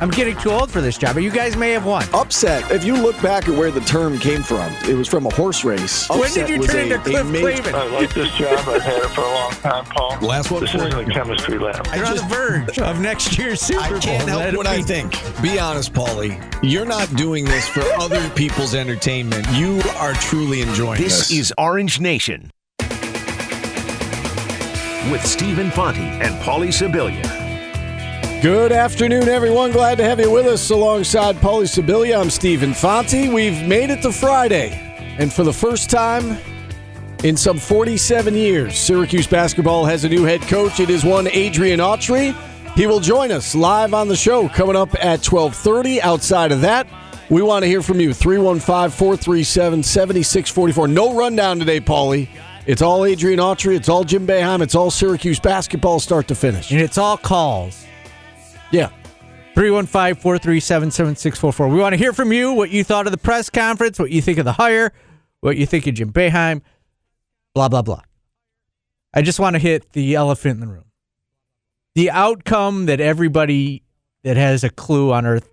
I'm getting too old for this job, but you guys may have won. Upset. If you look back at where the term came from, it was from a horse race. when Upset did you was turn a- into Cliff a major- Clavin? I like this job. I've had it for a long time, Paul. Last one This for isn't a chemistry lab. You're on just- the verge of next year's Super Bowl. I Bowl. can't Let help it what I think. Be honest, Paulie. You're not doing this for other people's entertainment. You are truly enjoying This is Orange Nation with Stephen Fonte and Paulie Sibilia. Good afternoon, everyone. Glad to have you with us alongside Paulie Sibilia. I'm Stephen Fonte. We've made it to Friday, and for the first time in some 47 years, Syracuse basketball has a new head coach. It is one Adrian Autry. He will join us live on the show coming up at 12:30. Outside of that, we want to hear from you. 315-437-7644. No rundown today, Paulie. It's all Adrian Autry. It's all Jim Boeheim. It's all Syracuse basketball, start to finish. And it's all calls. Yeah. 315 437 7644. We want to hear from you what you thought of the press conference, what you think of the hire, what you think of Jim Boeheim, blah, blah, blah. I just want to hit the elephant in the room. The outcome that everybody that has a clue on earth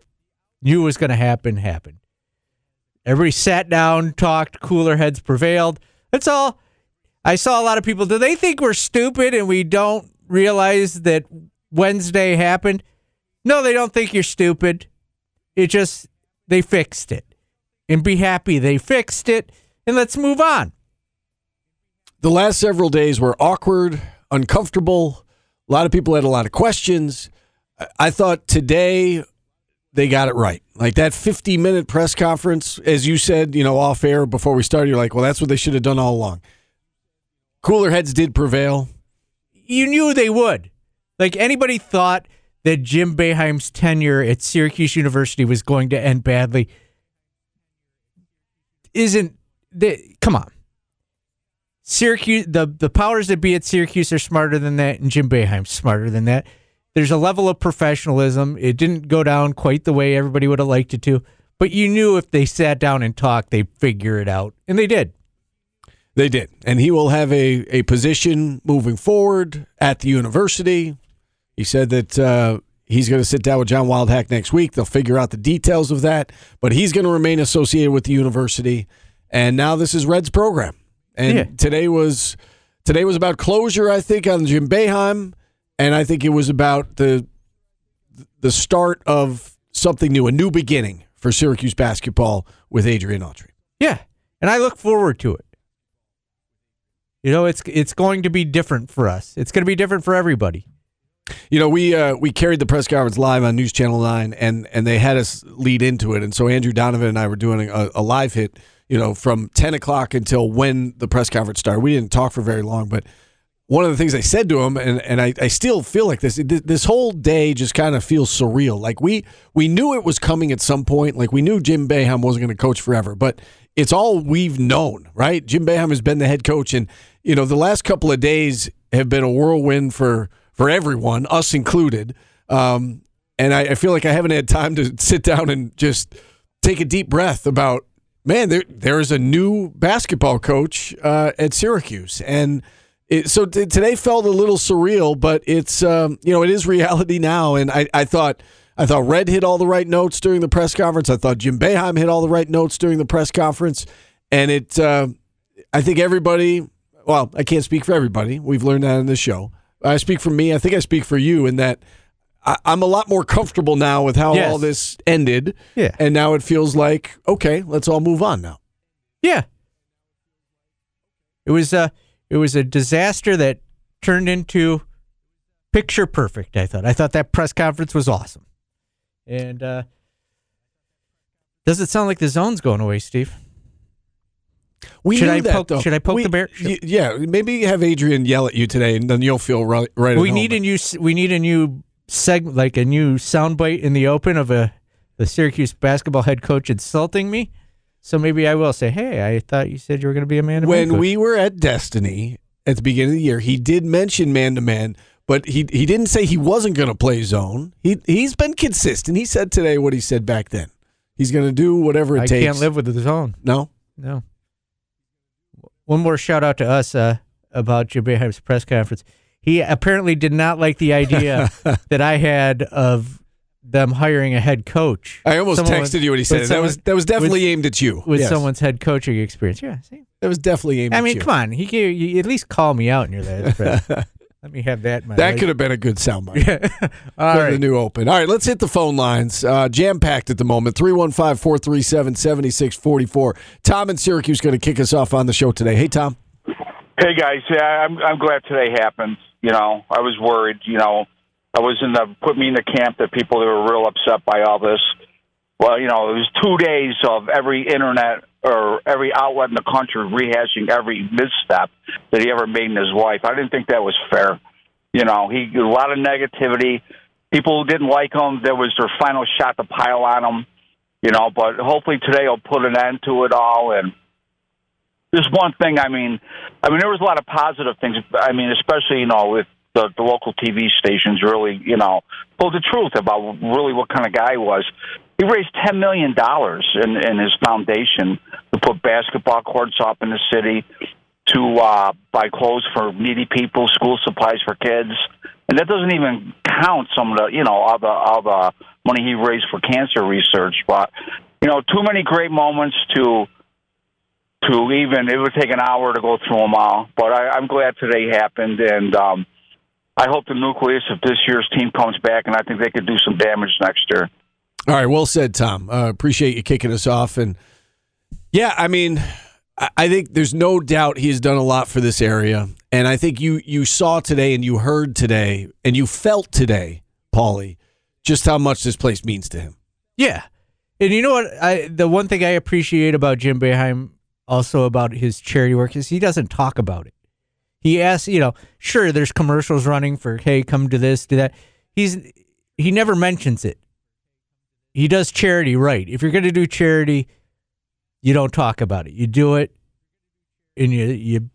knew was going to happen happened. Everybody sat down, talked, cooler heads prevailed. That's all. I saw a lot of people. Do they think we're stupid and we don't realize that Wednesday happened? No, they don't think you're stupid. It just they fixed it. And be happy they fixed it and let's move on. The last several days were awkward, uncomfortable. A lot of people had a lot of questions. I- thought today they got it right. Like that 50 minute press conference, as you said, you know, off air before we started, you're like, well, that's what they should have done all along. Cooler heads did prevail. You knew they would. Like anybody thought that Jim Boeheim's tenure at Syracuse University was going to end badly isn't they, come on. Syracuse the the powers that be at Syracuse are smarter than that and Jim Boeheim's smarter than that. There's a level of professionalism. It didn't go down quite the way everybody would have liked it to, but you knew if they sat down and talked, they'd figure it out. And they did. They did. And he will have a, a position moving forward at the university. He said that uh, he's going to sit down with John Wildhack next week. They'll figure out the details of that, but he's going to remain associated with the university. And now this is Red's program. And Yeah. today was today was about closure, I think, on Jim Boeheim, and I think it was about the the start of something new, a new beginning for Syracuse basketball with Adrian Autry. Yeah, and I look forward to it. You know, it's it's going to be different for us. It's going to be different for everybody. You know, we uh, we carried the press conference live on News Channel Nine, and and they had us lead into it, and so Andrew Donovan and I were doing a, a live hit, you know, from ten o'clock until when the press conference started. We didn't talk for very long, but one of the things I said to him, and and I, I still feel like this. This whole day just kind of feels surreal. Like we we knew it was coming at some point. Like we knew Jim Boeheim wasn't going to coach forever, but it's all we've known, right? Jim Boeheim has been the head coach, and you know the last couple of days have been a whirlwind for for everyone, us included. Um, and I, I feel like I haven't had time to sit down and just take a deep breath about man. There there is a new basketball coach uh, at Syracuse, and it, so t- today felt a little surreal, but it's um, you know it is reality now. And I, I thought I thought Red hit all the right notes during the press conference. I thought Jim Boeheim hit all the right notes during the press conference, and it uh, I think everybody. Well, I can't speak for everybody. We've learned that in this show. I speak for me. I think I speak for you in that I, I'm a lot more comfortable now with how Yes. all this ended. Yeah. And now it feels like okay, let's all move on now. Yeah. It was a it was a disaster that turned into picture perfect, I thought. I thought that press conference was awesome. And uh does it sound like the zone's going away, Steve? We Should I that, poke- though. should I poke We- the bear? y- yeah, maybe have Adrian yell at you today, and then you'll feel right. right we home. need a new we need a new segment like a new soundbite in the open of a the Syracuse basketball head coach insulting me. So maybe I will say, "Hey, I thought you said you were going to be a man." when we were at Destiny at the beginning of the year, he did mention man to man, but he he didn't say he wasn't going to play zone. He he's been consistent. He said today what he said back then. He's going to do whatever it I takes. can't live with the zone. No, No. One more shout out to us uh, about Jim Boeheim's press conference. He apparently did not like the idea that I had of them hiring a head coach. I almost Someone texted with- you when he said it. That was that was definitely with- aimed at you. with Yes. someone's head coaching experience. Yeah, see? That was definitely aimed at you. I mean, come on. He gave you at least call me out in your press. Let me have that. In my That life. could have been a good soundbite. All for the new open. All right, let's hit the phone lines. Uh, Jam packed at the moment. 315 437 7644. Tom in Syracuse going to kick us off on the show today. Hey, Tom. Hey guys, yeah, I'm I'm glad today happened. You know, I was worried. You know, I was in the put me in the camp that people that were real upset by all this. Well, you know, it was two days of every internet or every outlet in the country rehashing every misstep that he ever made in his life. I didn't think that was fair. You know, he a lot of negativity. People who didn't like him. There was their final shot to pile on him. You know, but hopefully today will put an end to it all and there's one thing. I mean, I mean, there was a lot of positive things. I mean, especially you know with the, the local TV stations really, you know, told the truth about really what kind of guy he was. He raised ten million dollars in, in his foundation to put basketball courts up in the city, to uh, buy clothes for needy people, school supplies for kids, and that doesn't even count some of the you know all the all the money he raised for cancer research. But you know, too many great moments to to even it would take an hour to go through them all. But I, I'm glad today happened, and um, I hope the nucleus of this year's team comes back, and I think they could do some damage next year. All right, well said, Tom. Uh, appreciate you kicking us off. And yeah, I mean, I- think there's no doubt he has done a lot for this area. And I think you you saw today and you heard today and you felt today, Paulie, just how much this place means to him. Yeah. And you know what? I the one thing I appreciate about Jim Boeheim also about his charity work is he doesn't talk about it. He asks, you know, sure there's commercials running for hey, come to this, do that. He's he never mentions it. He does charity right. If you're going to do charity, you don't talk about it. You do it and you you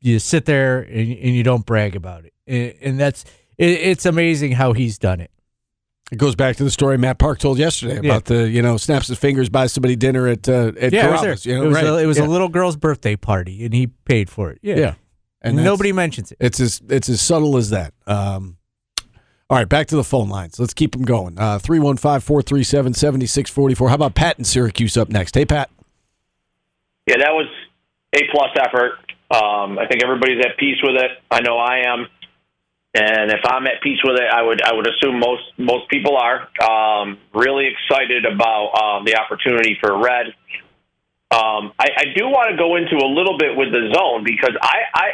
you sit there and, and you don't brag about it. And, and that's it, it's amazing how he's done it. It goes back to the story Matt Park told yesterday Yeah. about the you know snaps his fingers, buys somebody dinner at uh, at Yeah, it was, you know, it was, right. a, it was yeah. a little girl's birthday party, and he paid for it. Yeah, yeah, and nobody mentions it. It's as it's as subtle as that. Um, all right, back to the phone lines. Let's keep them going. Uh, 315-437-7644. How about Pat in Syracuse up next? Hey, Pat. Yeah, that was a plus effort. Um, I think everybody's at peace with it. I know I am, and if I'm at peace with it, I would I would assume most most people are. Um, really excited about um, the opportunity for Red. Um, I, I do want to go into a little bit with the zone because I I,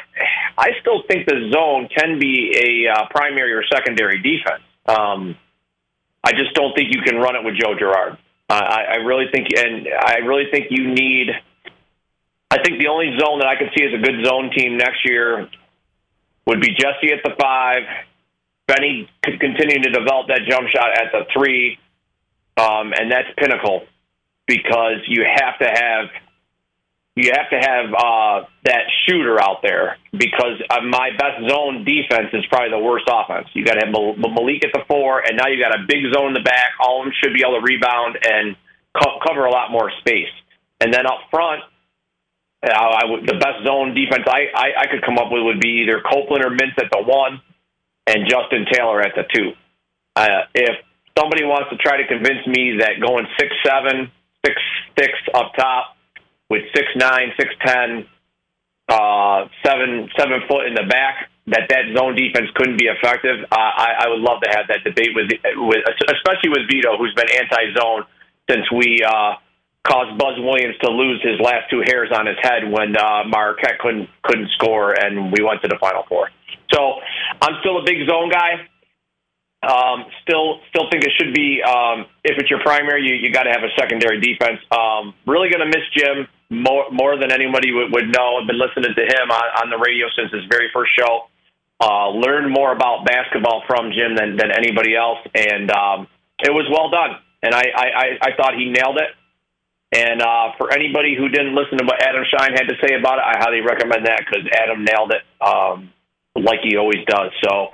I still think the zone can be a uh, primary or secondary defense. Um, I just don't think you can run it with Joe Girard. I, I I really think, and I really think you need. I think the only zone that I could see as a good zone team next year would be Jesse at the five. Benny continue to develop that jump shot at the three, um, and that's pinnacle because you have to have you have to have uh, that shooter out there because uh, my best zone defense is probably the worst offense. You got to have Mal- Maliq at the four, and now you got a big zone in the back. All of them should be able to rebound and co- cover a lot more space. And then up front, uh, I would, the best zone defense I, I, I could come up with would be either Copeland or Mintz at the one, and Justin Taylor at the two. Uh, if somebody wants to try to convince me that going six seven, six up top with six nine, six ten, uh, seven seven foot in the back, that that zone defense couldn't be effective. Uh, I, I would love to have that debate with, with especially with Vito, who's been anti-zone since we uh, caused Buzz Williams to lose his last two hairs on his head when uh, Marquette couldn't couldn't score, and we went to the Final Four. So I'm still a big zone guy. Um, still, still think it should be. Um, if it's your primary, you, you got to have a secondary defense. Um, really going to miss Jim more more than anybody would, would know. I've been listening to him on, on the radio since his very first show. Uh, learned more about basketball from Jim than, than anybody else, and um, it was well done. And I, I, I, I thought he nailed it. And uh, for anybody who didn't listen to what Adam Schein had to say about it, I highly recommend that because Adam nailed it. Um, like he always does. So,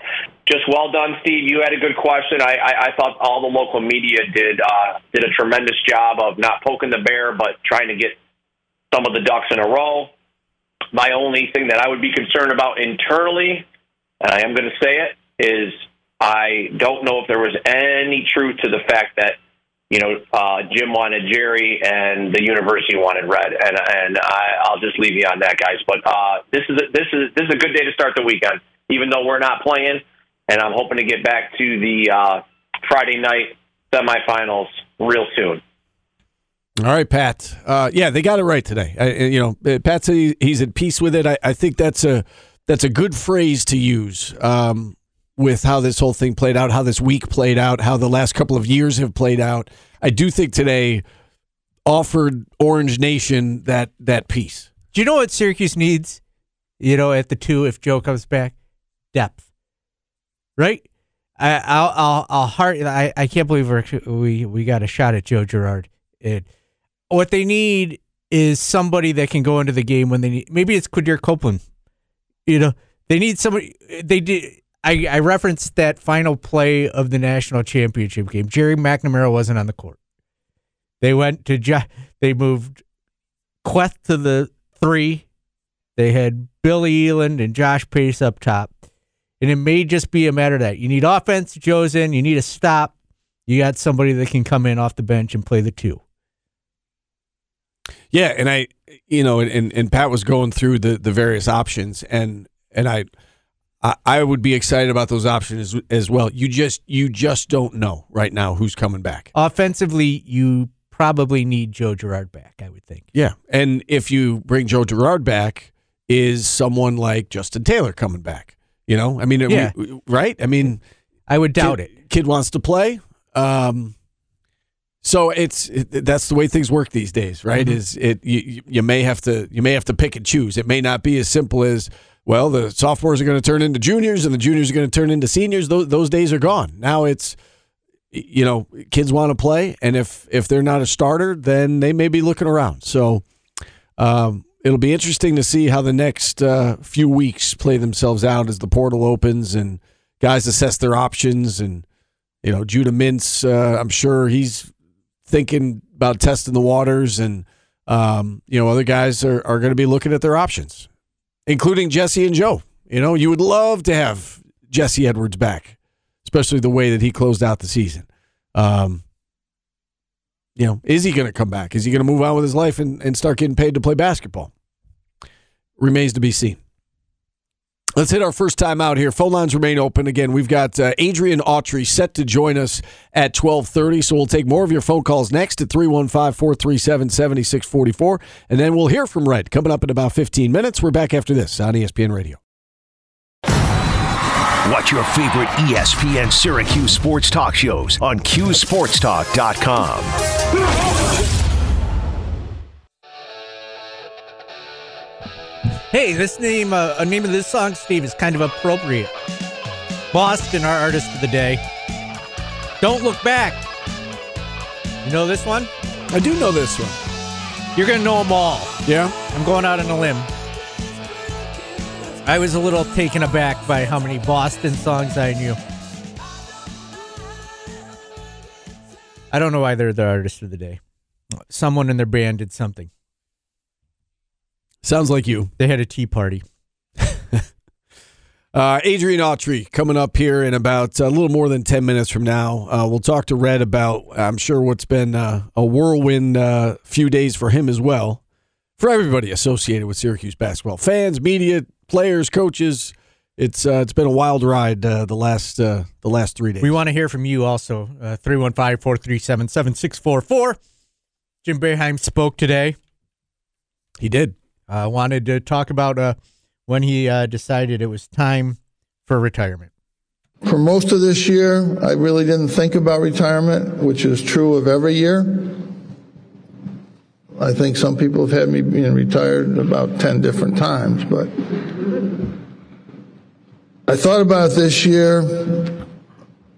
just well done, Steve. You had a good question. I, I, I thought all the local media did uh, did a tremendous job of not poking the bear, but trying to get some of the ducks in a row. My only thing that I would be concerned about internally, and I am going to say it, is I don't know if there was any truth to the fact that you know uh, Jim wanted Jerry and the university wanted Red, and and I, I'll just leave you on that, guys. But uh, this is a, this is this is a good day to start the weekend, even though we're not playing, and I'm hoping to get back to the uh, Friday night semifinals real soon. All right, Pat. Uh, yeah, they got it right today. I, you know, Pat said he's at peace with it. I, I, think that's a that's a good phrase to use um, with how this whole thing played out, how this week played out, how the last couple of years have played out. I do think today offered Orange Nation that that peace. Do you know what Syracuse needs? You know, at the two, if Joe comes back, depth, right? I, I'll, I'll, I'll heart. I, I can't believe we we got a shot at Joe Girard. What they need is somebody that can go into the game when they need. Maybe it's Quadir Copeland. You know, they need somebody. They did. I, I referenced that final play of the national championship game. Gerry McNamara wasn't on the court. They went to they moved Kueth to the three. They had Billy Edelin and Josh Pace up top. And it may just be a matter of that. You need offense, Joe's in, you need a stop. You got somebody that can come in off the bench and play the two. Yeah, and I, you know, and, and Pat was going through the the various options, and and I, I, would be excited about those options as, as well. You just you just don't know right now who's coming back. Offensively, you probably need Joe Girard back. I would think. Yeah, and if you bring Joe Girard back, is someone like Justin Taylor coming back? You know, I mean, yeah. We, right? I mean, I would doubt kid, it. Kid wants to play. Um, so it's it, that's the way things work these days, right? Mm-hmm. Is it you, you may have to you may have to pick and choose. It may not be as simple as well the sophomores are going to turn into juniors and the juniors are going to turn into seniors. Those those days are gone. Now it's you know kids want to play, and if if they're not a starter, then they may be looking around. So um, it'll be interesting to see how the next uh, few weeks play themselves out as the portal opens and guys assess their options and. You know, Judah Mintz, uh, I'm sure he's thinking about testing the waters, and um, you know other guys are, are going to be looking at their options, including Jesse and Joe. You know, you would love to have Jesse Edwards back, especially the way that he closed out the season. Um, you know, is he going to come back? Is he going to move on with his life and, and start getting paid to play basketball? Remains to be seen. Let's hit our first time out here. Phone lines remain open. Again, we've got uh, Adrian Autry set to join us at 1230, so we'll take more of your phone calls next at 315-437-7644, and then we'll hear from Red coming up in about 15 minutes. We're back after this on ESPN Radio. Watch your favorite ESPN Syracuse sports talk shows on QSportsTalk.com. Hey, this name, uh, name of this song, Steve, is kind of appropriate. Boston, our artist of the day. Don't look back. You know this one? I do know this one. You're gonna know them all. Yeah. I'm going out on a limb. I was a little taken aback by how many Boston songs I knew. I don't know why they're the artist of the day. Someone in their band did something. Sounds like you. They had a tea party. uh, Adrian Autry coming up here in about a little more than 10 minutes from now. Uh, we'll talk to Red about, I'm sure, what's been uh, a whirlwind uh, few days for him as well. For everybody associated with Syracuse basketball, fans, media, players, coaches, it's uh, it's been a wild ride uh, the last uh, the last three days. We want to hear from you also. 315 437 7644. Jim Boeheim spoke today. He did. I wanted to talk about uh, when he uh, decided it was time for retirement. For most of this year, I really didn't think about retirement, which is true of every year. I think some people have had me being retired about 10 different times, but I thought about this year,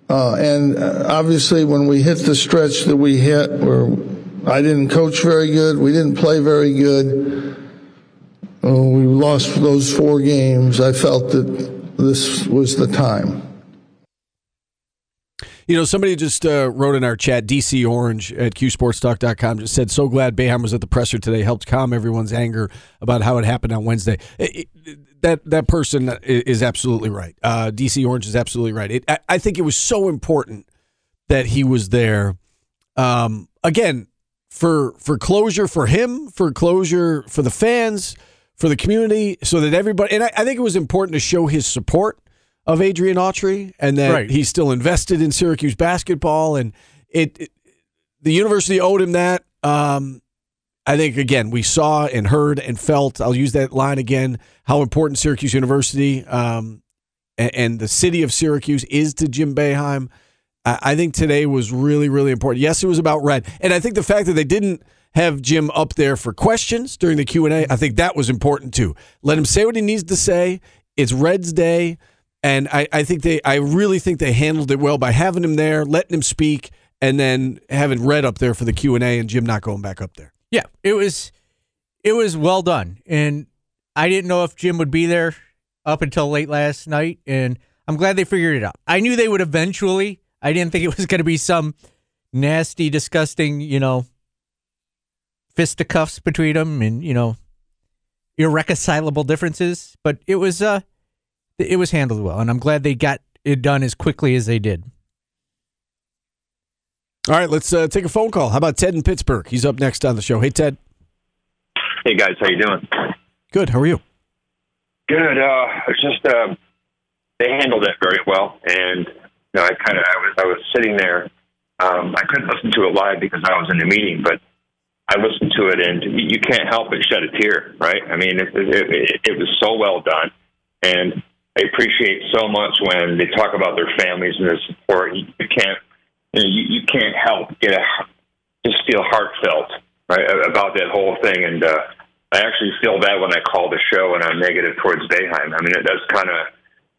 uh, and uh, obviously when we hit the stretch that we hit, where I didn't coach very good, we didn't play very good, uh, we lost those four games. I felt that this was the time. You know, somebody just uh, wrote in our chat, DC Orange at QSportsTalk.com, just said, so glad Boeheim was at the presser today, helped calm everyone's anger about how it happened on Wednesday. It- it- that that person is absolutely right. Uh, DC Orange is absolutely right. It, I, I think it was so important that he was there. Um, again, for for closure for him, for closure for the fans, for the community, so that everybody. And I, I think it was important to show his support of Adrian Autry and that Right. he's still invested in Syracuse basketball. And it, it the university owed him that. Um, I think again we saw and heard and felt. I'll use that line again. How important Syracuse University um, and, and the city of Syracuse is to Jim Boeheim. I, I think today was really really important. Yes, it was about red, and I think the fact that they didn't have Jim up there for questions during the Q and A, I think that was important too. Let him say what he needs to say. It's Reds Day, and I, I think they I really think they handled it well by having him there, letting him speak, and then having Red up there for the Q and A, and Jim not going back up there. Yeah, it was it was well done, and I didn't know if Jim would be there up until late last night, and I'm glad they figured it out. I knew they would eventually. I didn't think it was going to be some nasty, disgusting, you know, fisticuffs between them, and you know, irreconcilable differences. But it was uh, it was handled well, and I'm glad they got it done as quickly as they did. All right, let's uh, take a phone call. How about Ted in Pittsburgh? He's up next on the show. Hey, Ted. Hey guys, how you doing? Good. How are you? Good. Uh, it's just uh, they handled it very well, and you know, I kind of I was I was sitting there. Um, I couldn't listen to it live because I was in a meeting, but I listened to it, and you can't help but shed a tear, right? I mean, it, it, it, it was so well done, and I appreciate so much when they talk about their families and their support. You, you can't, you, know, you, you can't help get a just feel heartfelt right about that whole thing, and uh, I actually feel bad when I call the show and I'm negative towards Boeheim. I mean, that's kind of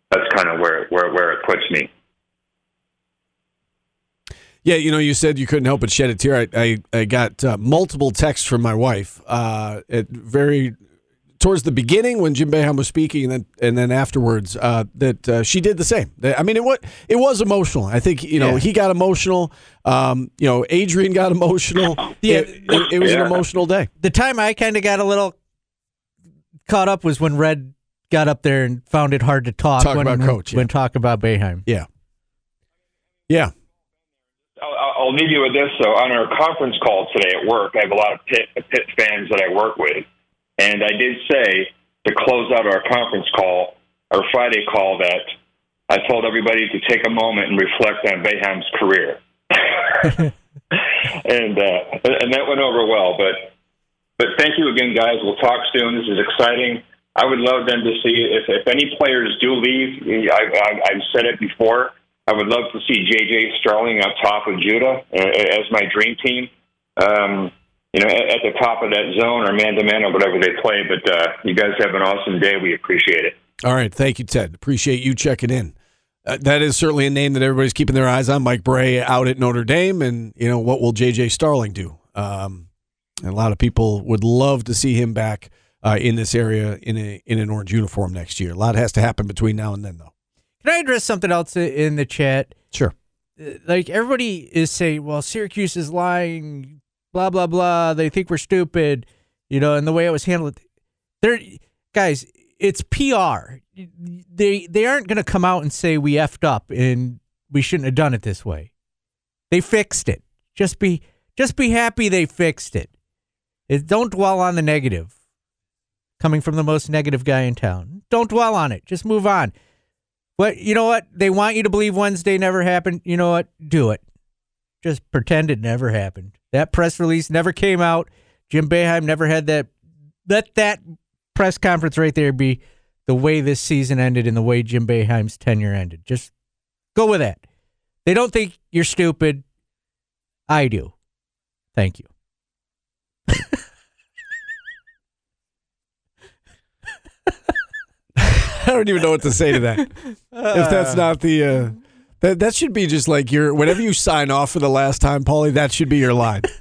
that's kind of where where where it puts me. Yeah, you know, you said you couldn't help but shed a tear. I I, I got uh, multiple texts from my wife uh, at very towards the beginning when Jim Boeheim was speaking, and then and then afterwards uh, that uh, she did the same. I mean, it was it was emotional. I think you know Yeah. he got emotional. Um, you know, Adrian got emotional. Yeah. it, it- it was an emotional day. the time I kind of got a little caught up was when Red got up there and found it hard to talk. Talk when, about Coach, When yeah. talk about Boeheim. Yeah, yeah. I'll, leave you with this. So on our conference call today at work, I have a lot of pit, pit fans that I work with, and I did say to close out our conference call, our Friday call, that I told everybody to take a moment and reflect on Boeheim's career, and uh, and that went over well. But but thank you again, guys. We'll talk soon. This is exciting. I would love them to see if, if any players do leave. I, I, I've said it before. I would love to see JJ Starling up top of Judah uh, as my dream team. Um, you know, at, at the top of that zone or man to man or whatever they play. But uh, you guys have an awesome day. We appreciate it. All right, thank you, Ted. Appreciate you checking in. Uh, that is certainly a name that everybody's keeping their eyes on. Mike Brey out at Notre Dame, and you know what will JJ Starling do? Um, and a lot of people would love to see him back uh, in this area in a in an orange uniform next year. A lot has to happen between now and then, though. Can I address something else in the chat? Sure. Uh, Like everybody is saying, well, Syracuse is lying, blah blah blah. They think we're stupid, you know, and the way it was handled. They're guys, it's PR. They they aren't going to come out and say we effed up and we shouldn't have done it this way. They fixed it. Just be just be happy they fixed it. It don't dwell on the negative. Coming from the most negative guy in town. Don't dwell on it. Just move on. What you know what? They want you to believe Wednesday never happened. You know what? Do it. Just pretend it never happened. That press release never came out. Jim Boeheim never had that let that press conference right there be the way this season ended and the way Jim Boeheim's tenure ended. Just go with that. They don't think you're stupid. I do. Thank you. I don't even know what to say to that. if that's not the uh, that that should be just like your whenever you sign off for the last time, Paulie. That should be your line.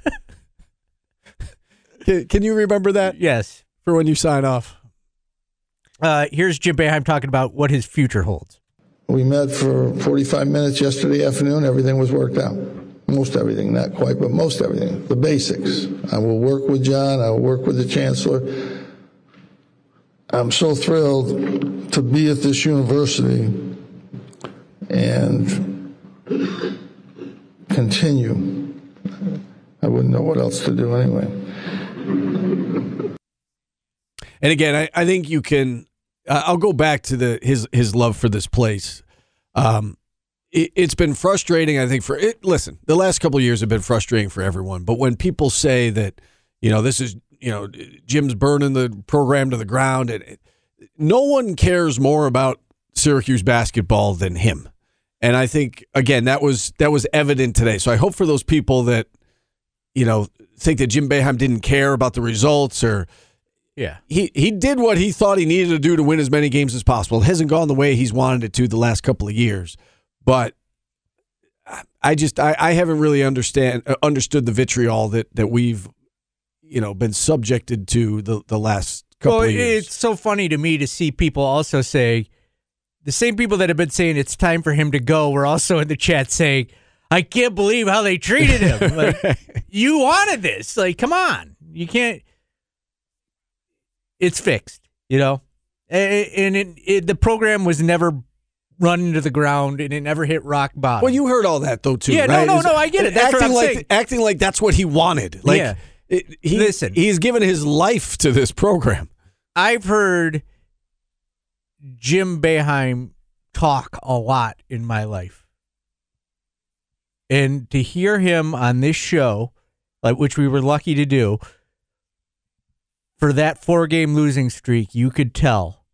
can, can you remember that Yes. for when you sign off? Uh, here's Jim Boeheim talking about what his future holds. We met for 45 minutes yesterday afternoon. Everything was worked out. Most everything, not quite, but most everything. The basics. I will work with John. I will work with the chancellor. I'm so thrilled to be at this university and continue. I wouldn't know what else to do anyway. And again, I, I think you can. Uh, I'll go back to the his his love for this place. Um, it, has been frustrating. I think for it. Listen, the last couple years have been frustrating for everyone. But when people say that, you know, this is you know, Jim's burning the program to the ground, and no one cares more about Syracuse basketball than him. And I think again that was that was evident today. So I hope for those people that you know think that Jim Boeheim didn't care about the results or yeah. He he did what he thought he needed to do to win as many games as possible. It hasn't gone the way he's wanted it to the last couple of years. But I just I, I haven't really understand uh, understood the vitriol that that we've you know been subjected to the the last couple well, of years. It's so funny to me to see people also say the same people that have been saying it's time for him to go were also in the chat saying, I can't believe how they treated him. like, you wanted this. Like, come on. You can't it's fixed, you know? And it, it, the program was never run into the ground and it never hit rock bottom. Well, you heard all that though too. Yeah, right? no, no, no, I get it. That's acting like saying. acting like that's what he wanted. Like, yeah. It, he, Listen, he's given his life to this program. I've heard Jim Boeheim talk a lot in my life, and to hear him on this show, like which we were lucky to do, for that four game losing streak, you could tell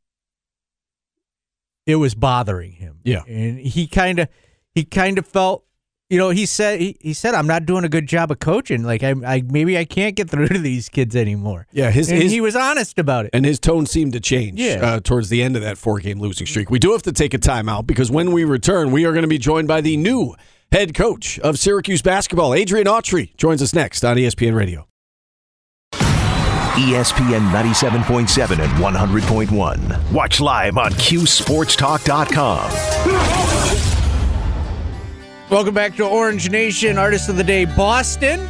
it was bothering him. Yeah. And he kind of he kind of felt you know, he said he, he said I'm not doing a good job of coaching. Like I, I maybe I can't get through to these kids anymore. Yeah, his, and his he was honest about it. and his tone seemed to change Yeah. uh, towards the end of that four game losing streak. We do have to take a timeout because when we return, we are going to be joined by the new head coach of Syracuse basketball, Adrian Autry, joins us next on ESPN Radio. ESPN 97.7 and 100.1. Watch live on QSportsTalk.com. Welcome back to Orange Nation, Artist of the Day, Boston.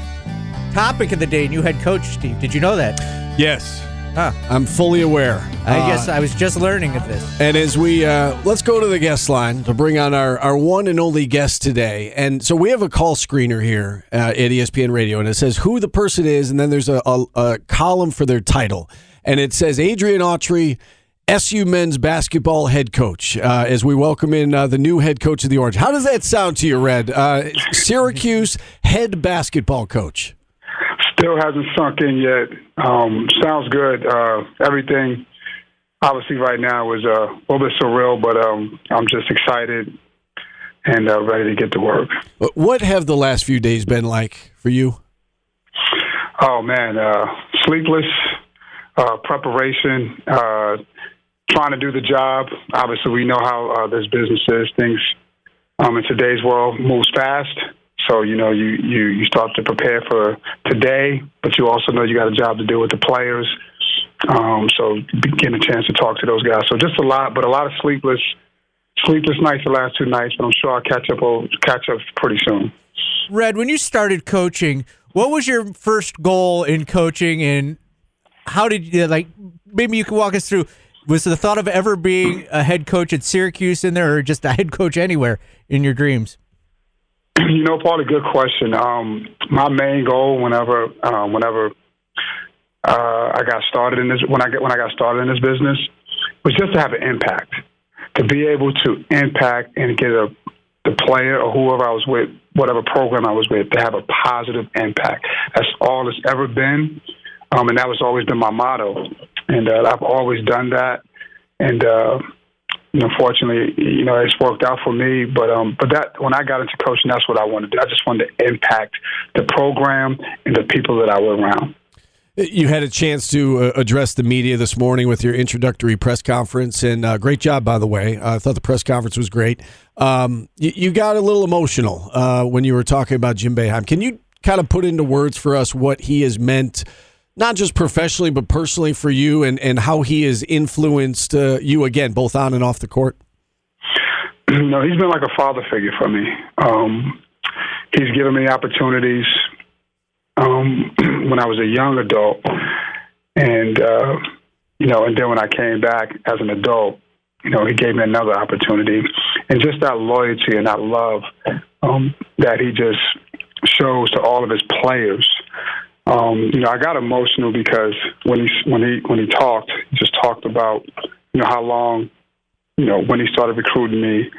Topic of the day, new head coach, Steve. Did you know that? Yes, Huh. I'm fully aware. I Uh, guess I was just learning of this. And as we uh, let's go to the guest line to bring on our, our one and only guest today. And so we have a call screener here uh, at ESPN Radio, and it says who the person is, and then there's a, a, a column for their title, and it says Adrian Autry. SU men's basketball head coach, uh, as we welcome in uh, the new head coach of the Orange. How does that sound to you, Red? Uh, Syracuse head basketball coach. Still hasn't sunk in yet. Um, sounds good. Uh, everything, obviously, right now is uh, a little bit surreal, but um, I'm just excited and uh, ready to get to work. What have the last few days been like for you? Oh man, uh, sleepless, uh, preparation, uh, trying to do the job. Obviously, we know how uh, this business is. Things um, in today's world moves fast. So you know you, you you start to prepare for today, but you also know you got a job to do with the players. Um, so getting a chance to talk to those guys. So just a lot, but a lot of sleepless sleepless nights the last two nights. But I'm sure I'll catch up. Catch up pretty soon. Red, when you started coaching, what was your first goal in coaching, and how did you like? Maybe you can walk us through. Was the thought of ever being a head coach at Syracuse in there, or just a head coach anywhere in your dreams? You know, Paul, a good question. Um, my main goal, whenever, um, whenever uh, I got started in this, when I get when I got started in this business, was just to have an impact, to be able to impact and get a the player or whoever I was with, whatever program I was with, to have a positive impact. That's all it's ever been, um, and that was always been my motto. And uh, I've always done that. And uh, know, you know, it's worked out for me. But um, but that when I got into coaching, that's what I wanted to do. I just wanted to impact the program and the people that I were around. You had a chance to uh, address the media this morning with your introductory press conference, and uh, great job, by the way. I thought the press conference was great. Um, you, you got a little emotional uh, when you were talking about Jim Boeheim. Can you kind of put into words for us what he has meant not just professionally but personally for you, and and how he has influenced uh, you again, both on and off the court? know, he's been like a father figure for me. Um, he's given me opportunities um, when I was a young adult, and uh, you know, and then when I came back as an adult, you know, he gave me another opportunity, and just that loyalty and that love um, that he just shows to all of his players. Um, you know, I got emotional because when he when he when he talked, he just talked about you know how long you know when he started recruiting me,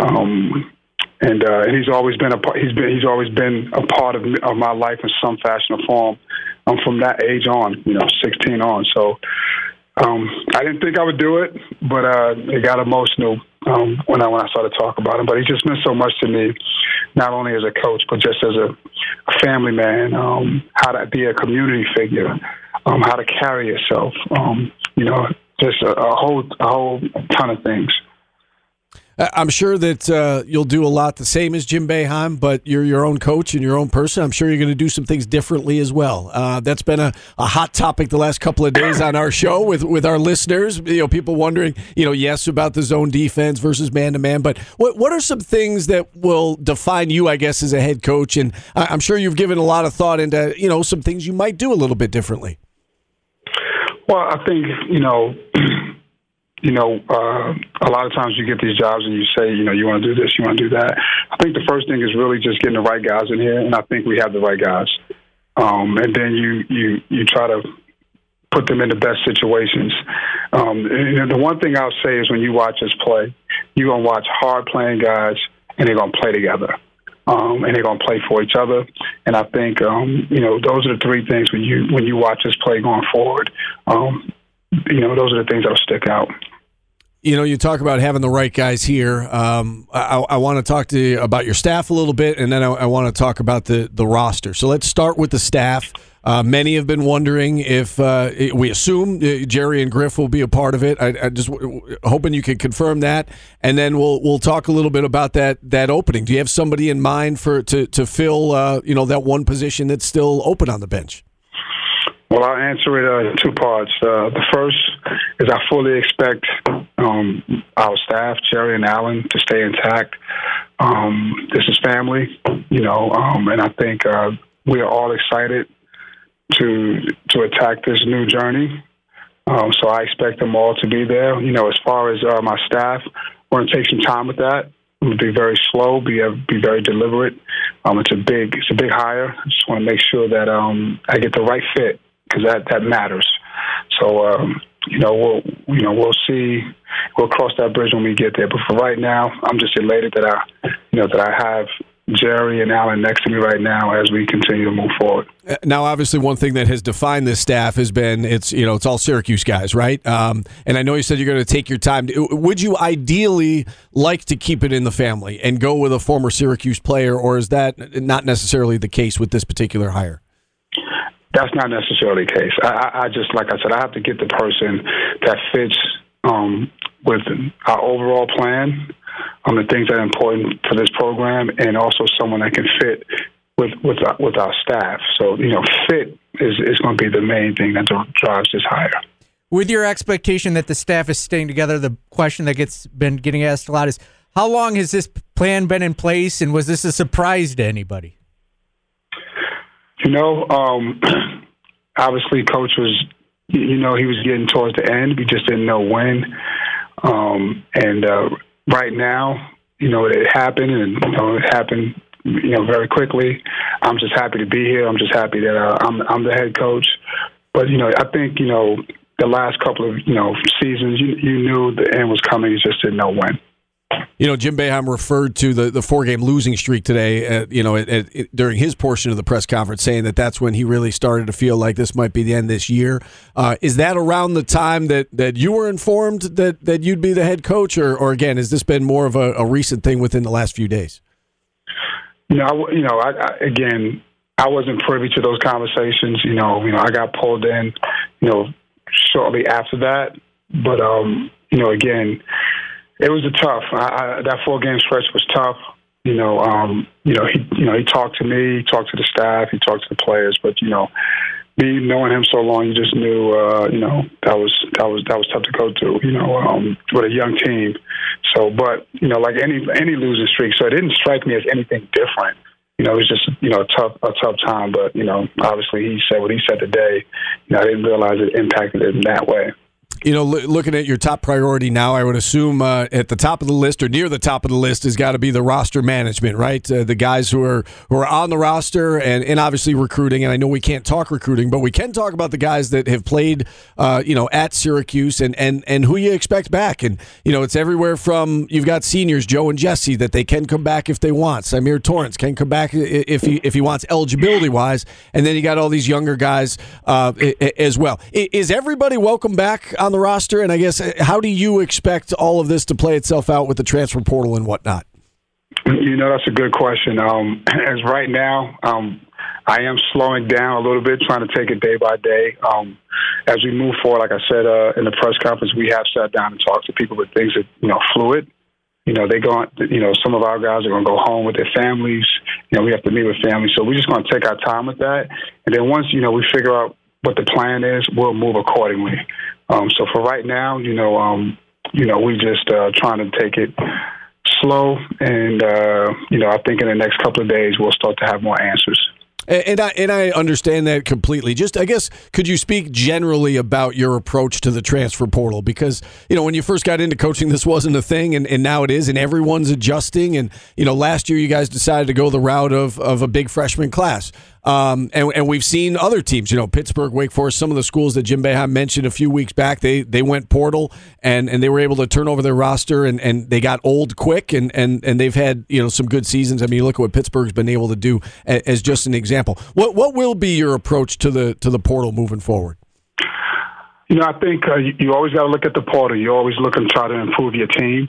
um, and uh, and he's always been a he's been he's always been a part of of my life in some fashion or form. Um, from that age on, you know, 16 on. So um, I didn't think I would do it, but uh, it got emotional um, when I when I started talking about him. But he just meant so much to me, not only as a coach, but just as a, a family man. Um, how to be a community figure, um, how to carry yourself. Um, you know, just a, a whole a whole ton of things. I'm sure that uh, you'll do a lot the same as Jim Boeheim, but you're your own coach and your own person. I'm sure you're going to do some things differently as well. Uh, that's been a, a hot topic the last couple of days on our show with, with our listeners. You know, people wondering, you know, yes, about the zone defense versus man to man, but what what are some things that will define you, I guess, as a head coach? And I'm sure you've given a lot of thought into, you know, some things you might do a little bit differently. Well, I think you know. you know, uh, a lot of times you get these jobs and you say, you know, you want to do this, you want to do that. I think the first thing is really just getting the right guys in here, and I think we have the right guys. Um, and then you you you try to put them in the best situations. Um, and the one thing I'll say is when you watch us play, you're gonna watch hard playing guys, and they're gonna play together. Um, and they're gonna play for each other. And I think um, you know those are the three things when you when you watch us play going forward. Um, you know those are the things that'll stick out you know, you talk about having the right guys here. Um, I, I want to talk to you about your staff a little bit, and then I, I want to talk about the the roster. So let's start with the staff. Uh, many have been wondering if uh, we assume uh, Jerry and Griff will be a part of it. I, I just w- hoping you can confirm that, and then we'll we'll talk a little bit about that that opening. Do you have somebody in mind for to to fill uh, you know that one position that's still open on the bench? Well, I'll answer it uh, in two parts. Uh, the first is I fully expect um, our staff, Jerry and Allen, to stay intact. Um, this is family, you know, um, and I think uh, we are all excited to to attack this new journey. Um, so I expect them all to be there. You know, as far as uh, my staff, we're going to take some time with that. We'll be very slow, be be very deliberate. Um, it's a big it's a big hire. I just want to make sure that um, I get the right fit because that that matters. So you know we'll you know we'll see we'll cross that bridge when we get there. But for right now, I'm just elated that I you know that I have Jerry and Allen next to me right now as we continue to move forward. Uh, now, obviously, one thing that has defined this staff has been it's you know it's all Syracuse guys, right? Um, and I know you said you're going to take your time. Would you ideally like to keep it in the family and go with a former Syracuse player, or is that not necessarily the case with this particular hire? That's not necessarily the case. I, I just, like I said, I have to get the person that fits um, with our overall plan, on the things that are important for this program, and also someone that can fit with with our, with our staff. So you know, fit is is going to be the main thing that drives this hire. With your expectation that the staff is staying together, the question that gets been getting asked a lot is, how long has this plan been in place, and was this a surprise to anybody? You know, um, obviously, coach was, you know, he was getting towards the end. We just didn't know when. Um, and uh, right now, you know, it happened, and you know, it happened, you know, very quickly. I'm just happy to be here. I'm just happy that uh, I'm I'm the head coach. But you know, I think you know the last couple of you know seasons, you you knew the end was coming. You just didn't know when. You know, Jim Boeheim referred to the, the four game losing streak today. At, you know, at, at, during his portion of the press conference, saying that that's when he really started to feel like this might be the end this year. Uh, is that around the time that, that you were informed that, that you'd be the head coach, or, or again, has this been more of a, a recent thing within the last few days? You know, you know, I, I, again, I wasn't privy to those conversations. You know, you know, I got pulled in, you know, shortly after that. But um, you know, again it was a tough. I, I, that four game stretch was tough. You know, um, you know, he, you know, he talked to me, he talked to the staff, he talked to the players, but you know, me knowing him so long, you just knew, uh, you know, that was that was that was tough to go through, you know, um, with a young team. So, but you know, like any any losing streak, so it didn't strike me as anything different. You know, it was just you know a tough a tough time, but you know, obviously he said what he said today. You know, I didn't realize it impacted it in that way you know, l- looking at your top priority now, I would assume uh, at the top of the list or near the top of the list has got to be the roster management, right? Uh, the guys who are who are on the roster and, and obviously recruiting. And I know we can't talk recruiting, but we can talk about the guys that have played, uh, you know, at Syracuse and, and and who you expect back. And you know, it's everywhere from you've got seniors Joe and Jesse that they can come back if they want. Symir Torrence can come back if he if he wants eligibility wise, and then you got all these younger guys uh, as well. Is everybody welcome back on the roster? And I guess, uh, how do you expect all of this to play itself out with the transfer portal and whatnot? You know, that's a good question. Um, as right now, um, I am slowing down a little bit, trying to take it day by day. Um, as we move forward, like I said uh, in the press conference, we have sat down and talked to people, but things are you know fluid. You know, they go. You know, some of our guys are going to go home with their families. You know, we have to meet with families, so we're just going to take our time with that. And then once you know we figure out what the plan is, we'll move accordingly. Um, so for right now, you know, um, you know, we just uh, trying to take it slow, and uh, you know, I think in the next couple of days we'll start to have more answers. And I and I understand that completely. Just I guess could you speak generally about your approach to the transfer portal? Because you know when you first got into coaching, this wasn't a thing, and, and now it is, and everyone's adjusting. And you know last year you guys decided to go the route of of a big freshman class. Um, and, and we've seen other teams, you know, Pittsburgh, Wake Forest, some of the schools that Jim Boeheim mentioned a few weeks back, they they went portal and, and they were able to turn over their roster and, and they got old quick and, and, and they've had, you know, some good seasons. I mean, look at what Pittsburgh's been able to do as just an example. What what will be your approach to the to the portal moving forward? You know, I think uh, you, you always got to look at the portal. You always look and try to improve your team.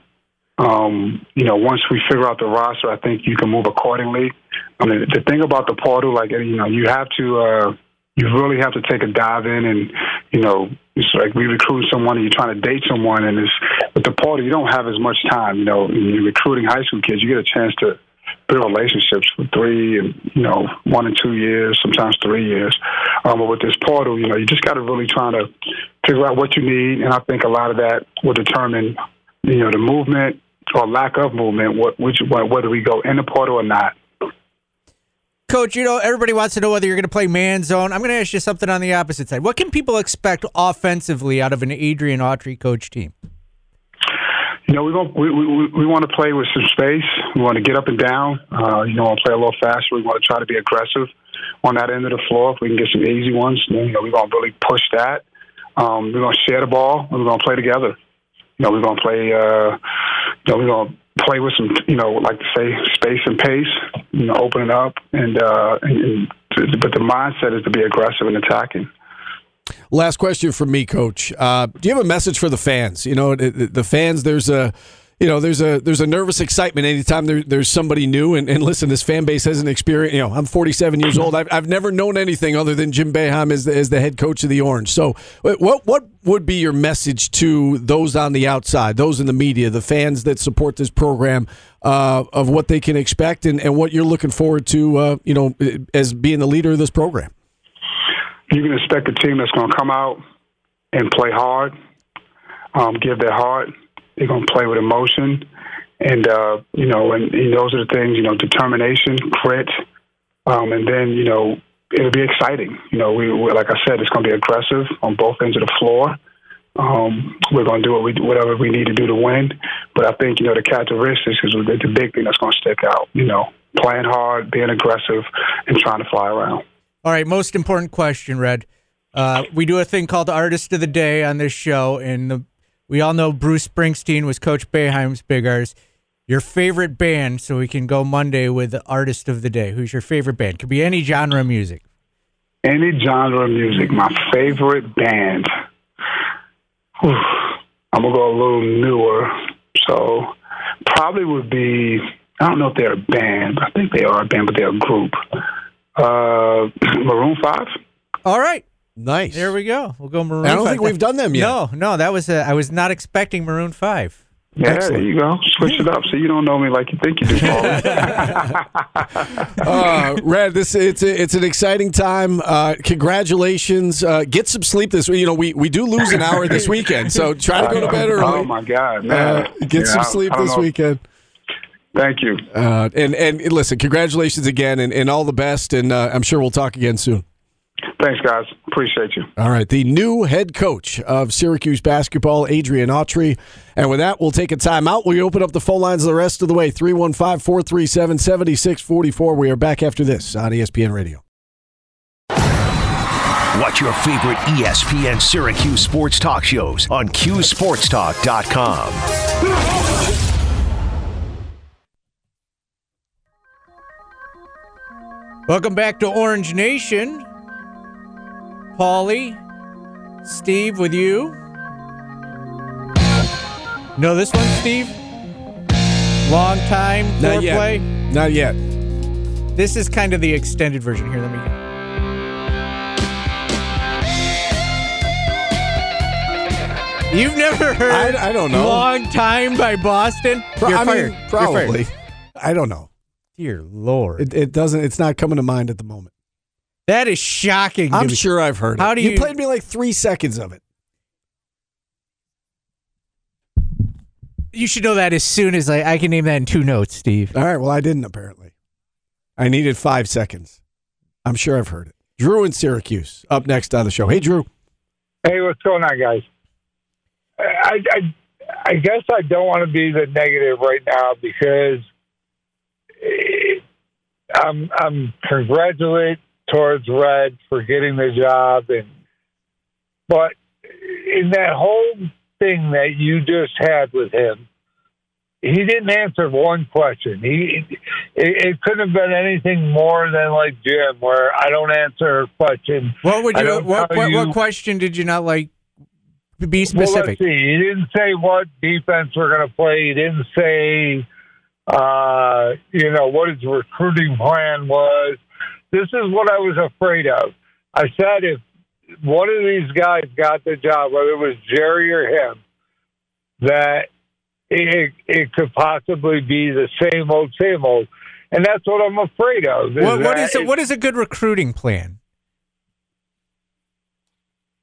Um, you know, once we figure out the roster, I think you can move accordingly. I mean, the thing about the portal, like you know, you have to, uh, you really have to take a dive in, and you know, it's like we recruit someone, and you're trying to date someone, and it's with the portal, you don't have as much time. You know, you're recruiting high school kids, you get a chance to build relationships for three and you know one and two years, sometimes three years. Um, but with this portal, you know, you just got to really try to figure out what you need, and I think a lot of that will determine, you know, the movement or lack of movement, what, which, whether we go in the portal or not. Coach, you know, everybody wants to know whether you're going to play man zone. I'm going to ask you something on the opposite side. What can people expect offensively out of an Adrian Autry coach team? You know, we want we, we, we want to play with some space. We want to get up and down. Uh, you know, we want to play a little faster. We want to try to be aggressive on that end of the floor. If we can get some easy ones, you know, we're going to really push that. Um, we're going to share the ball. We're going to play together. You know, we're going to play. Uh, know, we're to play with some, you know, like to say, space and pace. You know, open it up, and, uh, and, but the mindset is to be aggressive and attacking. Last question from me, Coach. Uh, do you have a message for the fans? You know, the fans. There's a you know, there's a there's a nervous excitement anytime there, there's somebody new. And, and listen, this fan base hasn't experienced. You know, I'm 47 years old. I've, I've never known anything other than Jim Boeheim as the, as the head coach of the Orange. So, what what would be your message to those on the outside, those in the media, the fans that support this program, uh, of what they can expect and, and what you're looking forward to, uh, you know, as being the leader of this program? You can expect a team that's going to come out and play hard, um, give their heart they're going to play with emotion, and uh, you know, and, and those are the things. You know, determination, grit, um, and then you know, it'll be exciting. You know, we, we like I said, it's going to be aggressive on both ends of the floor. Um, we're going to do what we whatever we need to do to win. But I think you know the characteristics is the big thing that's going to stick out. You know, playing hard, being aggressive, and trying to fly around. All right, most important question, Red. Uh, we do a thing called Artist of the Day on this show, and the we all know Bruce Springsteen was Coach Boeheim's big artist. Your favorite band, so we can go Monday with the artist of the day. Who's your favorite band? Could be any genre of music. Any genre of music. My favorite band. Whew. I'm gonna go a little newer. So probably would be. I don't know if they're a band. I think they are a band, but they're a group. Uh, Maroon Five. All right. Nice. There we go. We'll go Maroon. I don't 5. think we've done them yet. No, no, that was a, I was not expecting Maroon Five. Yeah, Excellent. there you go. Switch it up so you don't know me like you think you do, Paulie. uh, Red, this it's a, it's an exciting time. Uh, congratulations. Uh, get some sleep this week. You know, we, we do lose an hour this weekend, so try to go to bed early. Oh my God, man! Uh, get Yeah, some sleep this know. weekend. Thank you. Uh, and and listen, congratulations again, and, and all the best. And uh, I'm sure we'll talk again soon. Thanks, guys. Appreciate you. All right, the new head coach of Syracuse basketball, Adrian Autry. And with that, we'll take a timeout. We open up the phone lines the rest of the way 315 437 7644. We are back after this on ESPN Radio. Watch your favorite ESPN Syracuse sports talk shows on CuseSportsTalk.com. Welcome back to Orange Nation. Paulie, Steve with you. Know this one, Steve? Long time Not yet. foreplay. Not yet. This is kind of the extended version. Here, let me. You've never heard I- I don't know. Long Time by Boston? Pro- You're I fired. mean, You're fired. probably. I don't know. Dear Lord. It, it doesn't. It's not coming to mind at the moment. That is shocking. I'm me. sure I've heard. How it. do you you- played me like three seconds of it? You should know that as soon as I, I can name that in two notes, Steve. All right. Well, I didn't apparently. I needed five seconds. I'm sure I've heard it. Drew in Syracuse up next on the show. Hey, Drew. Hey, what's going on, guys? I, I, I guess I don't want to be the negative right now because eh, I'm I'm congratulate towards Red for getting the job, and but in that whole thing that you just had with him, he didn't answer one question. He it, it couldn't have been anything more than like Jim, where I don't answer a question. What would you? What, what, you- what question did you not like? Be Well, specific. see. He didn't say what defense we're going to play. He didn't say, uh, you know, what his recruiting plan was. This is what I was afraid of. I said if one of these guys got the job, whether it was Gerry or him, that it, it could possibly be the same old, same old. And that's what I'm afraid of. what, what that is a, what is a good recruiting plan?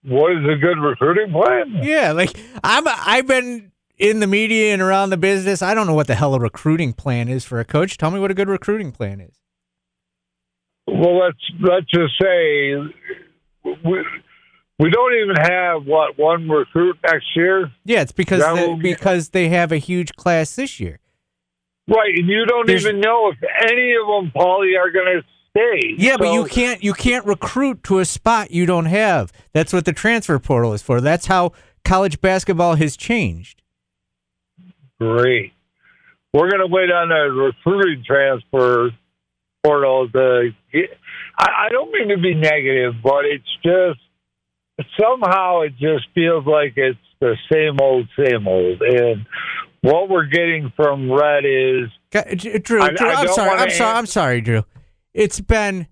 what is a good recruiting plan? Yeah, like I'm. I've been in the media and around the business. I don't know what the hell a recruiting plan is for a coach. Tell me what a good recruiting plan is. Well, let's let's just say we we don't even have what one recruit next year, Yeah, it's because the- be- because they have a huge class this year. right? And you don't There's- even know if any of them, Paulie, are going to stay. Yeah, but you can't you can't recruit to a spot you don't have. That's what the transfer portal is for. That's how college basketball has changed. Great. We're going to wait on the recruiting transfer portal get. I, I don't mean to be negative, but it's just somehow it just feels like it's the same old, same old. And what we're getting from Red is Got- Drew, Drew I I'm sorry. I'm sorry. I'm sorry, Drew. It's been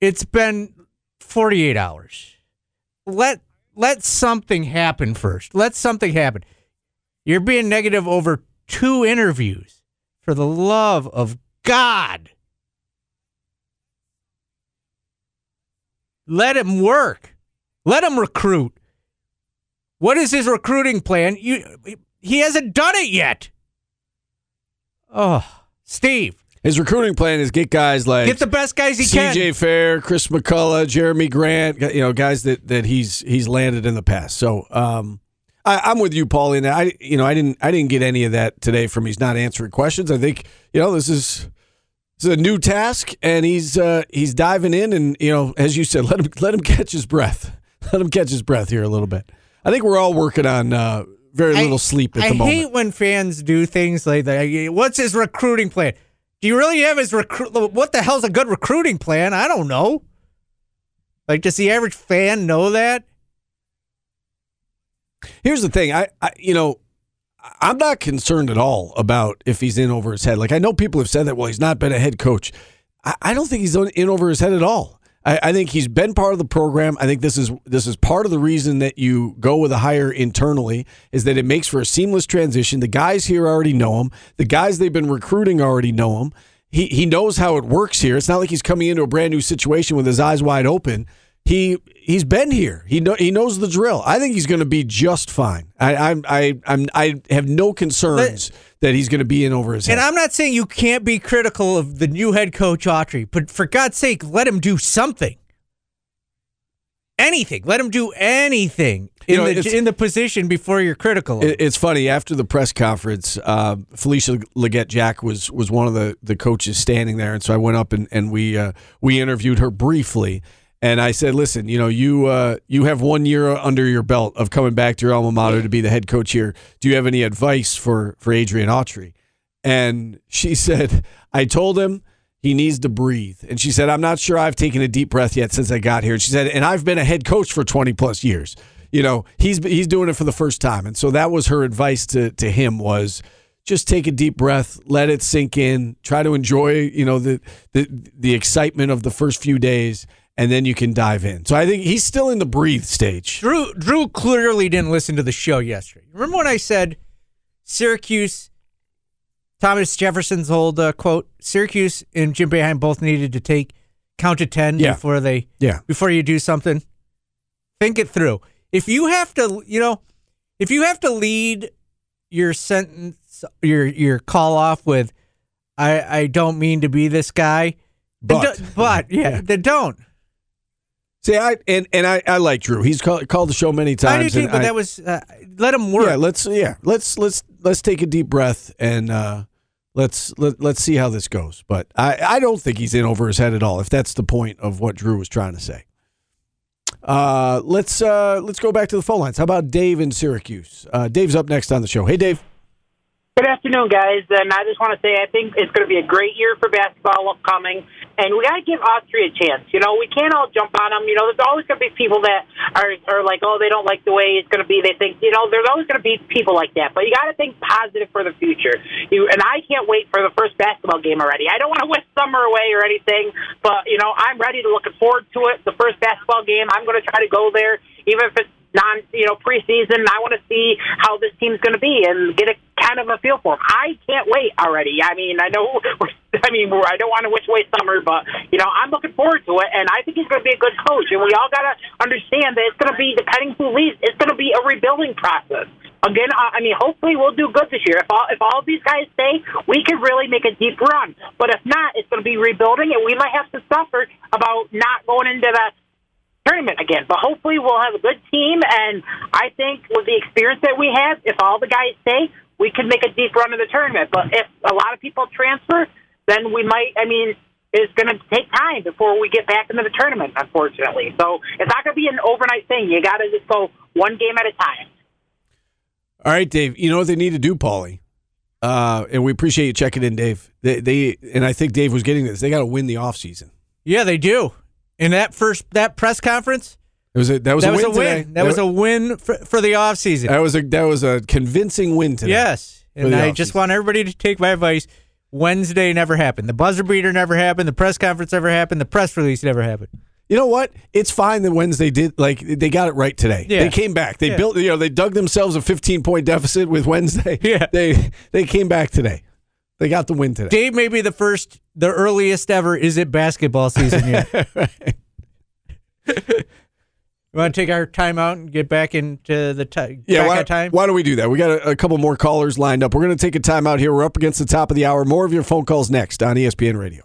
it's been 48 hours. Let let something happen first. Let something happen. You're being negative over two interviews. For the love of God. Let him work. Let him recruit. What is his recruiting plan? You he hasn't done it yet. Oh, Steve, His recruiting plan is get guys like get the best guys he can. CJ Fair, Chris McCullough, Jerami Grant, you know, guys that, that he's he's landed in the past. So um, I, I'm with you, Paulie. and I you know I didn't I didn't get any of that today from he's not answering questions. I think you know this is is a new task, and he's uh, he's diving in, and you know as you said, let him let him catch his breath, let him catch his breath here a little bit. I think we're all working on uh, very I- little sleep at I the moment. I hate when fans do things like that. What's his recruiting plan? Do you really have his recruit? What the hell's a good recruiting plan? I don't know. Like, does the average fan know that? Here's the thing, I, I you know, I'm not concerned at all about if he's in over his head. Like I know people have said that. Well, he's not been a head coach. I, I don't think he's in over his head at all. I, I think he's been part of the program. I think this is this is part of the reason that you go with a hire internally is that it makes for a seamless transition. The guys here already know him. The guys they've been recruiting already know him. He he knows how it works here. It's not like he's coming into a brand new situation with his eyes wide open. He he's been here. He know, he knows the drill. I think he's going to be just fine. I I'm I I'm I have no concerns that he's going to be in over his head. And I'm not saying you can't be critical of the new head coach Autry, but for God's sake, let him do something. Anything. Let him do anything in, You know, the, in the position before you're critical. It- It's funny after the press conference, uh, Felicia Leggett Jack was was one of the, the coaches standing there, and so I went up and and we uh, we interviewed her briefly, and I said, "Listen, you know, you uh, you have one year under your belt of coming back to your alma mater to be the head coach here. Do you have any advice for for Adrian Autry?" And she said, "I told him." He needs to breathe. And she said, I'm not sure I've taken a deep breath yet since I got here. And she said, and I've been a head coach for 20 plus years. You know, he's he's doing it for the first time. And so that was her advice to to him was just take a deep breath, let it sink in, try to enjoy, you know, the the the excitement of the first few days and then you can dive in. So I think he's still in the breathe stage. Drew Drew clearly didn't listen to the show yesterday. Remember when I said Syracuse, Thomas Jefferson's old uh, quote: Syracuse and Jim Boeheim both needed to take count to ten Yeah. before they Yeah. before you do something. Think it through. If you have to, you know, if you have to lead your sentence, your your call off with, "I I don't mean to be this guy," But. don't- but yeah, then don't. See, I and and I, I like Drew. He's called, called the show many times. I do too, but I- that was uh, let him work. Yeah, let's yeah, let's let's let's take a deep breath and uh let's let, let's see how this goes. But I I don't think he's in over his head at all if that's the point of what Drew was trying to say. Uh let's uh let's go back to the phone lines. How about Dave in Syracuse? Uh Dave's up next on the show. Hey Dave. Good afternoon, guys. And I just want to say I think it's going to be a great year for basketball upcoming, and we got to give Autry a chance. You know, we can't all jump on them. You know, there's always going to be people that are are like, oh, they don't like the way it's going to be. They think, you know, there's always going to be people like that. But you got to think positive for the future. You and I can't wait for the first basketball game already. I don't want to wish summer away or anything, but you know, I'm ready to looking forward to it. The first basketball game, I'm going to try to go there, even if it's non, you know, preseason. I want to see how this team's going to be and get a kind of a feel for them. I can't wait already. I mean, I know, we're, I mean, I don't want to wish away summer, but you know, I'm looking forward to it, and I think he's going to be a good coach. And we all got to understand that it's going to be depending who leaves. It's going to be a rebuilding process. Again, I mean, hopefully we'll do good this year. If all if all these guys stay, we could really make a deep run. But if not, it's going to be rebuilding, and we might have to suffer about not going into the tournament again. But hopefully we'll have a good team, and I think with the experience that we have, if all the guys stay, we could make a deep run in the tournament. But if a lot of people transfer, then we might. I mean, it's going to take time before we get back into the tournament, unfortunately. So it's not going to be an overnight thing. You got to just go one game at a time. All right, Dave. You know what they need to do, Paulie? Uh, and we appreciate you checking in, Dave. They, they and I think Dave was getting this. They got to win the offseason. Yeah, they do. In that first that press conference, It was a, that was that a was win a win. today. That was a win for, for the offseason. that was a that was a convincing win today. Yes. And I just want everybody to take my advice. Wednesday never happened. The buzzer beater never happened. The press conference never happened. The press release never happened. You know what? It's fine that Wednesday did like they got it right today. Yeah. They came back. They Yeah. built you know, they dug themselves a 15 point deficit with Wednesday. Yeah. They they came back today. They got the win today. Dave may be the first, the earliest ever is it basketball season yet. You want to take our time out and get back into the ti Yeah, why, time? why don't we do that? We got a, a couple more callers lined up. We're going to take a time out here. We're up against the top of the hour. More of your phone calls next on ESPN Radio.